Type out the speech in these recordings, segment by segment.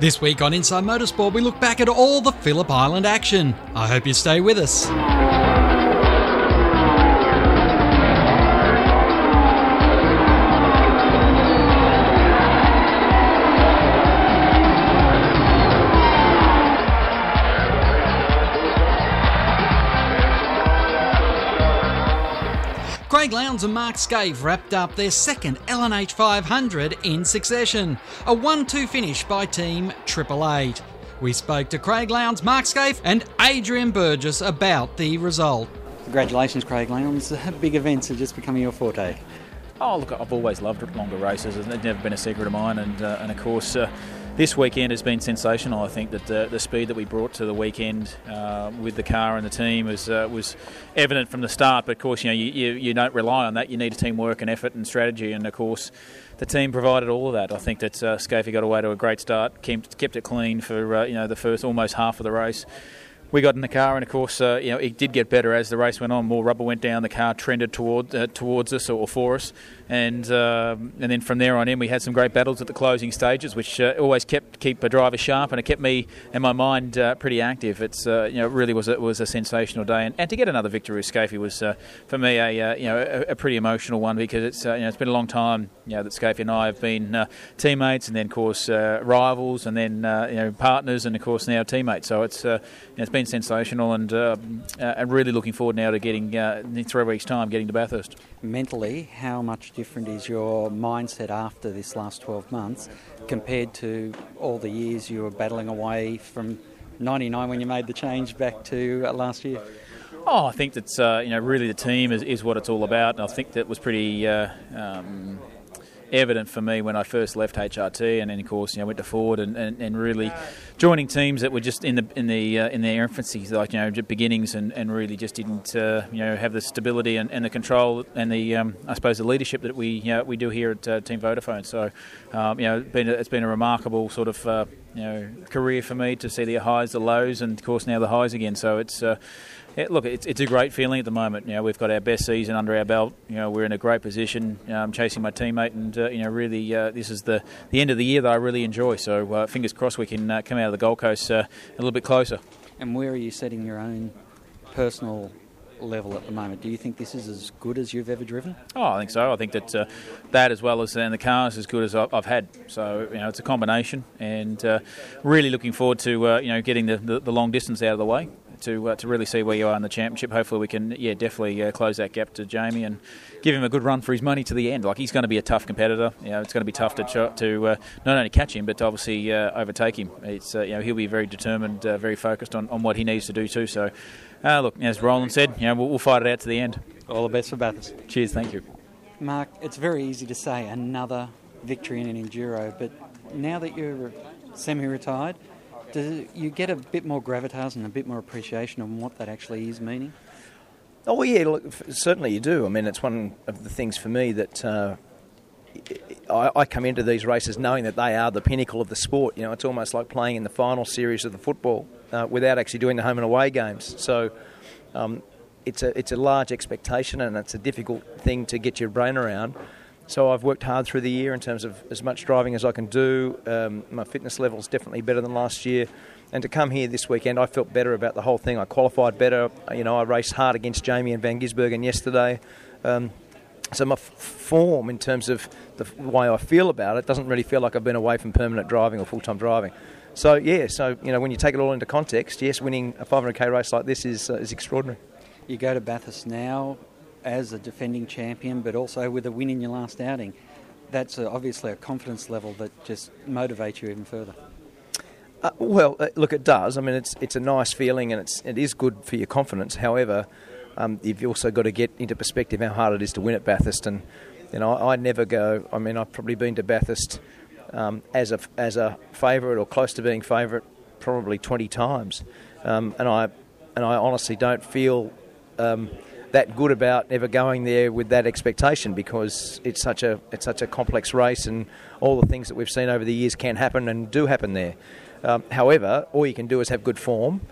This week on Inside Motorsport, we look back at all the Phillip Island action. I hope you stay with us. Craig Lowndes and Mark Skaife wrapped up their second L&H 500 in succession, a 1 2 finish by Team Triple Eight. We spoke to Craig Lowndes, Mark Skaife, and Adrian Burgess about the result. Congratulations, Craig Lowndes. Big events are just becoming your forte. Oh, look, I've always loved longer races. It's never been a secret of mine, and uh, and of course. Uh, this weekend has been sensational. I think that the, the speed that we brought to the weekend uh, with the car and the team was uh, was evident from the start. But of course, you know you, you, you, don't rely on that. You need teamwork and effort and strategy. And of course, the team provided all of that. I think that uh, Skaifey got away to a great start, kept, kept it clean for uh, you know the first almost half of the race we got in the car, and of course, uh, you know, it did get better as the race went on. More rubber went down. The car trended toward uh, towards us or for us, and uh, and then from there on in, we had some great battles at the closing stages, which uh, always kept keep a driver sharp, and it kept me and my mind uh, pretty active. It's uh, you know, it really was a, was a sensational day, and, and to get another victory with Skaifey was for me a you know a, a, pretty emotional one because it's you know it's been a long time you know that Skaifey and I have been teammates, and then of course rivals, and then you know partners, and of course now teammates. So it's you know, it's been been sensational, and uh, uh, really looking forward now to getting uh, in three weeks' time getting to Bathurst. Mentally, how much different is your mindset after this last 12 months compared to all the years you were battling away from 99 when you made the change back to uh, last year? Oh, I think that's uh, you know really the team is, is what it's all about, and I think that was pretty. Uh, um, evident for me when I first left HRT, and then of course you know went to Ford and, and, and really joining teams that were just in the in the uh, in their infancy, like you know beginnings, and, and really just didn't uh, you know have the stability and, and the control and the um, I suppose the leadership that we you know, we do here at uh, Team Vodafone. So um, you know it's been a, it's been a remarkable sort of uh, you know career for me to see the highs, the lows, and of course now the highs again. So it's uh, look, it's, it's a great feeling at the moment. You know, we've got our best season under our belt. You know, we're in a great position, chasing my teammate, and uh, you know, really, uh, this is the the end of the year that I really enjoy. So, uh, fingers crossed, we can uh, come out of the Gold Coast uh, a little bit closer. And where are you setting your own personal level at the moment. Do you think this is as good as you've ever driven? Oh, I think so. I think that uh, that as well as and the car is as good as I've had. So you know, it's a combination, and uh, really looking forward to uh, you know getting the, the, the, long distance out of the way to uh, to really see where you are in the championship. Hopefully, we can yeah definitely uh, close that gap to Jamie and give him a good run for his money to the end. Like he's going to be a tough competitor. You know, it's going to be tough to ch- to uh, not only catch him but to obviously uh, overtake him. It's uh, you know he'll be very determined, uh, very focused on, on what he needs to do too. So. Look, as Roland said, you know, we'll, we'll fight it out to the end. All the best for Bathurst. Cheers, thank you. Mark, it's very easy to say another victory in an enduro, but now that you're semi-retired, do you get a bit more gravitas and a bit more appreciation on what that actually is meaning? Oh yeah, look, certainly you do. I mean, it's one of the things for me that uh, I, I, come into these races knowing that they are the pinnacle of the sport. You know, it's almost like playing in the final series of the football uh, without actually doing the home and away games. So. Um, it's a it's a large expectation and it's a difficult thing to get your brain around. So I've worked hard through the year in terms of as much driving as I can do. Um, my fitness level is definitely better than last year. And to come here this weekend, I felt better about the whole thing. I qualified better. You know, I raced hard against Jamie and Van Gisbergen yesterday. Um, so my f- form, in terms of the way I feel about it, doesn't really feel like I've been away from permanent driving or full-time driving. So yeah, so you know, when you take it all into context, yes, winning a 500k race like this is uh, is extraordinary. You go to Bathurst now as a defending champion, but also with a win in your last outing. That's a, obviously a confidence level that just motivates you even further. Uh, well, uh, look, it does. I mean, it's it's a nice feeling and it's it is good for your confidence. However, um, you've also got to get into perspective how hard it is to win at Bathurst. And you know, I, I never go. I mean, I've probably been to Bathurst um, as a as a favourite or close to being favourite probably 20 times, um, and I and I honestly don't feel um, that good about never going there with that expectation because it's such a it's such a complex race and all the things that we've seen over the years can happen and do happen there. Um, however, all you can do is have good form,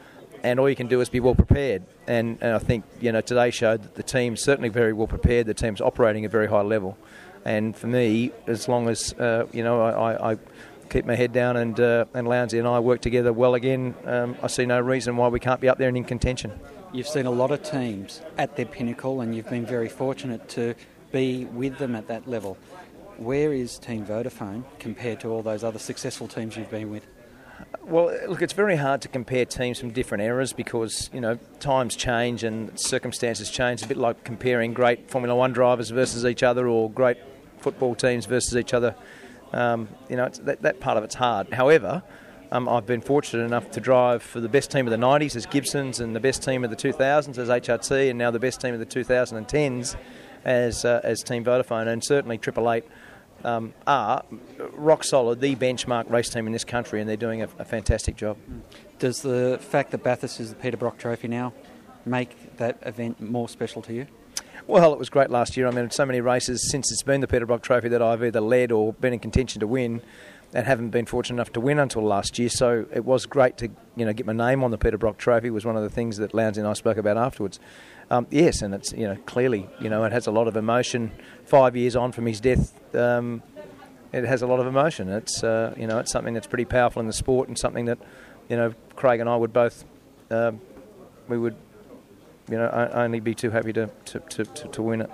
and all you can do is be well prepared. And, and I think you know today showed that the team's certainly very well prepared. The team's operating at a very high level, and for me, as long as uh, you know I, I keep my head down, and uh, and Lowndsey and I work together well again. Um, I see no reason why we can't be up there and in contention. You've seen a lot of teams at their pinnacle, and you've been very fortunate to be with them at that level. Where is Team Vodafone compared to all those other successful teams you've been with? Well, look, it's very hard to compare teams from different eras because you know times change and circumstances change. It's a bit like comparing great Formula One drivers versus each other or great football teams versus each other. Um, you know, that, that part of it's hard. However, um, I've been fortunate enough to drive for the best team of the 90s as Gibsons and the best team of the 2000s as HRT and now the best team of the 2010s as, uh, as Team Vodafone and certainly Triple Eight um, are rock solid, the benchmark race team in this country, and they're doing a, a, fantastic job. Does the fact that Bathurst is the Peter Brock Trophy now make that event more special to you? Well, it was great last year. I mean, so many races since it's been the Peter Brock Trophy that I've either led or been in contention to win, and haven't been fortunate enough to win until last year. So it was great to you know get my name on the Peter Brock Trophy. Was one of the things that Lowndsey and I spoke about afterwards. Um, yes, and it's you know clearly you know it has a lot of emotion. Five years on from his death, um, it has a lot of emotion. It's uh, you know it's something that's pretty powerful in the sport and something that you know Craig and I would both um, we would you know only be too happy to to, to, to win it.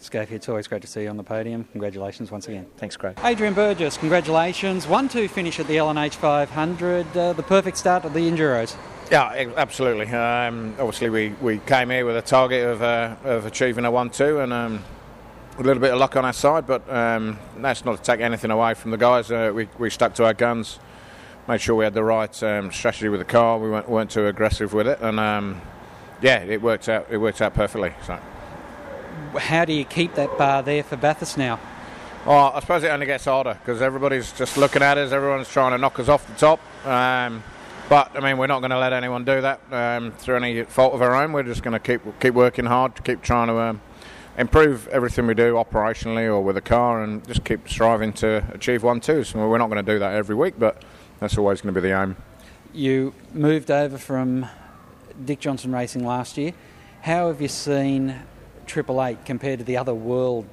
Skaifey, it's always great to see you on the podium. Congratulations once again. Thanks, Craig. Adrian Burgess, congratulations. 1 2 finish at the L&H 500, uh, the perfect start of the Enduros. Yeah, absolutely. Um, obviously, we, we came here with a target of, uh, of achieving a 1 2 and um, a little bit of luck on our side, but um, that's not to take anything away from the guys. Uh, we, we stuck to our guns, made sure we had the right um, strategy with the car, we weren't, weren't too aggressive with it, and um, yeah, it worked out, it worked out perfectly. So how do you keep that bar there for Bathurst now? Oh, I suppose it only gets harder because everybody's just looking at us. Everyone's trying to knock us off the top. Um, but I mean, we're not going to let anyone do that um, through any fault of our own. We're just going to keep keep working hard, to keep trying to um, improve everything we do operationally or with the car, and just keep striving to achieve one two. So we're not going to do that every week, but that's always going to be the aim. You moved over from Dick Johnson Racing last year. How have you seen Triple Eight compared to the other world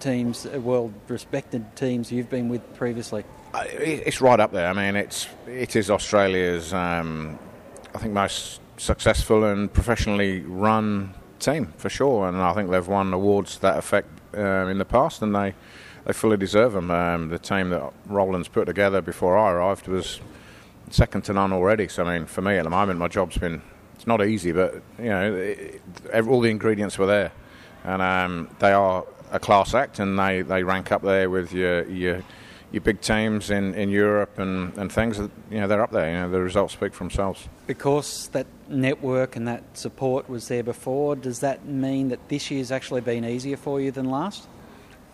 teams, uh, world respected teams you've been with previously? It's right up there. I mean, it's it is Australia's, um, I think, most successful and professionally run team for sure, and I think they've won awards to that effect uh, in the past, and they they fully deserve them. Um, the team that Roland's put together before I arrived was second to none already. So I mean, for me at the moment, my job's been it's not easy, but you know, it, all the ingredients were there and um, they are a class act, and they, they rank up there with your your, your big teams in, in Europe and, and things. That, you know, they're up there. You know, the results speak for themselves. Because that network and that support was there before, does that mean that this year's actually been easier for you than last?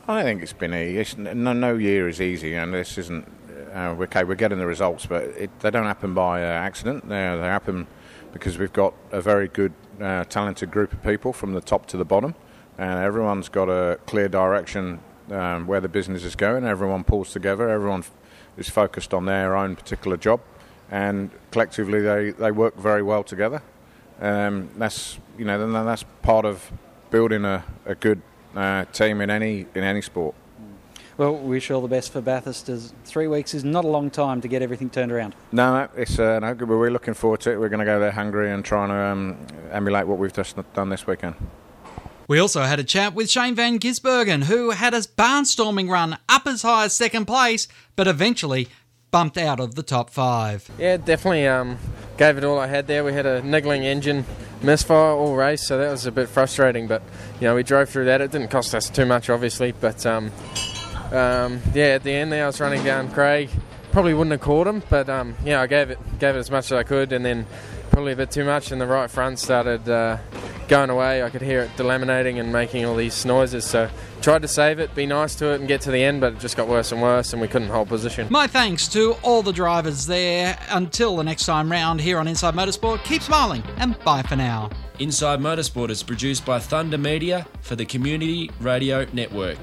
I think it's been easy. No, no year is easy, and this isn't. Uh, okay, we're getting the results, but it, they don't happen by uh, accident. They, they happen because we've got a very good, uh, talented group of people from the top to the bottom and everyone's got a clear direction um, where the business is going. Everyone pulls together. Everyone f- is focused on their own particular job, and collectively they, they work very well together. Um, that's you know then that's part of building a, a good uh, team in any in any sport. Well, wish all the best for Bathurst. As three weeks is not a long time to get everything turned around. No, it's uh, no good. But we're looking forward to it. We're going to go there hungry and trying to um, emulate what we've just done this weekend. We also had a chat with Shane Van Gisbergen, who had a barnstorming run up as high as second place, but eventually bumped out of the top five. Yeah, definitely um, gave it all I had there. We had a niggling engine misfire all race, so that was a bit frustrating. But you know, we drove through that. It didn't cost us too much, obviously, but um, um, yeah, at the end there, I was running down Craig. Probably wouldn't have caught him, but um, yeah, I gave it gave it as much as I could, and then probably a bit too much, and the right front started uh, going away. I could hear it delaminating and making all these noises. So tried to save it, be nice to it, and get to the end, but it just got worse and worse, and we couldn't hold position. My thanks to all the drivers there. Until the next time round here on Inside Motorsport, keep smiling and bye for now. Inside Motorsport is produced by Thunder Media for the Community Radio Network.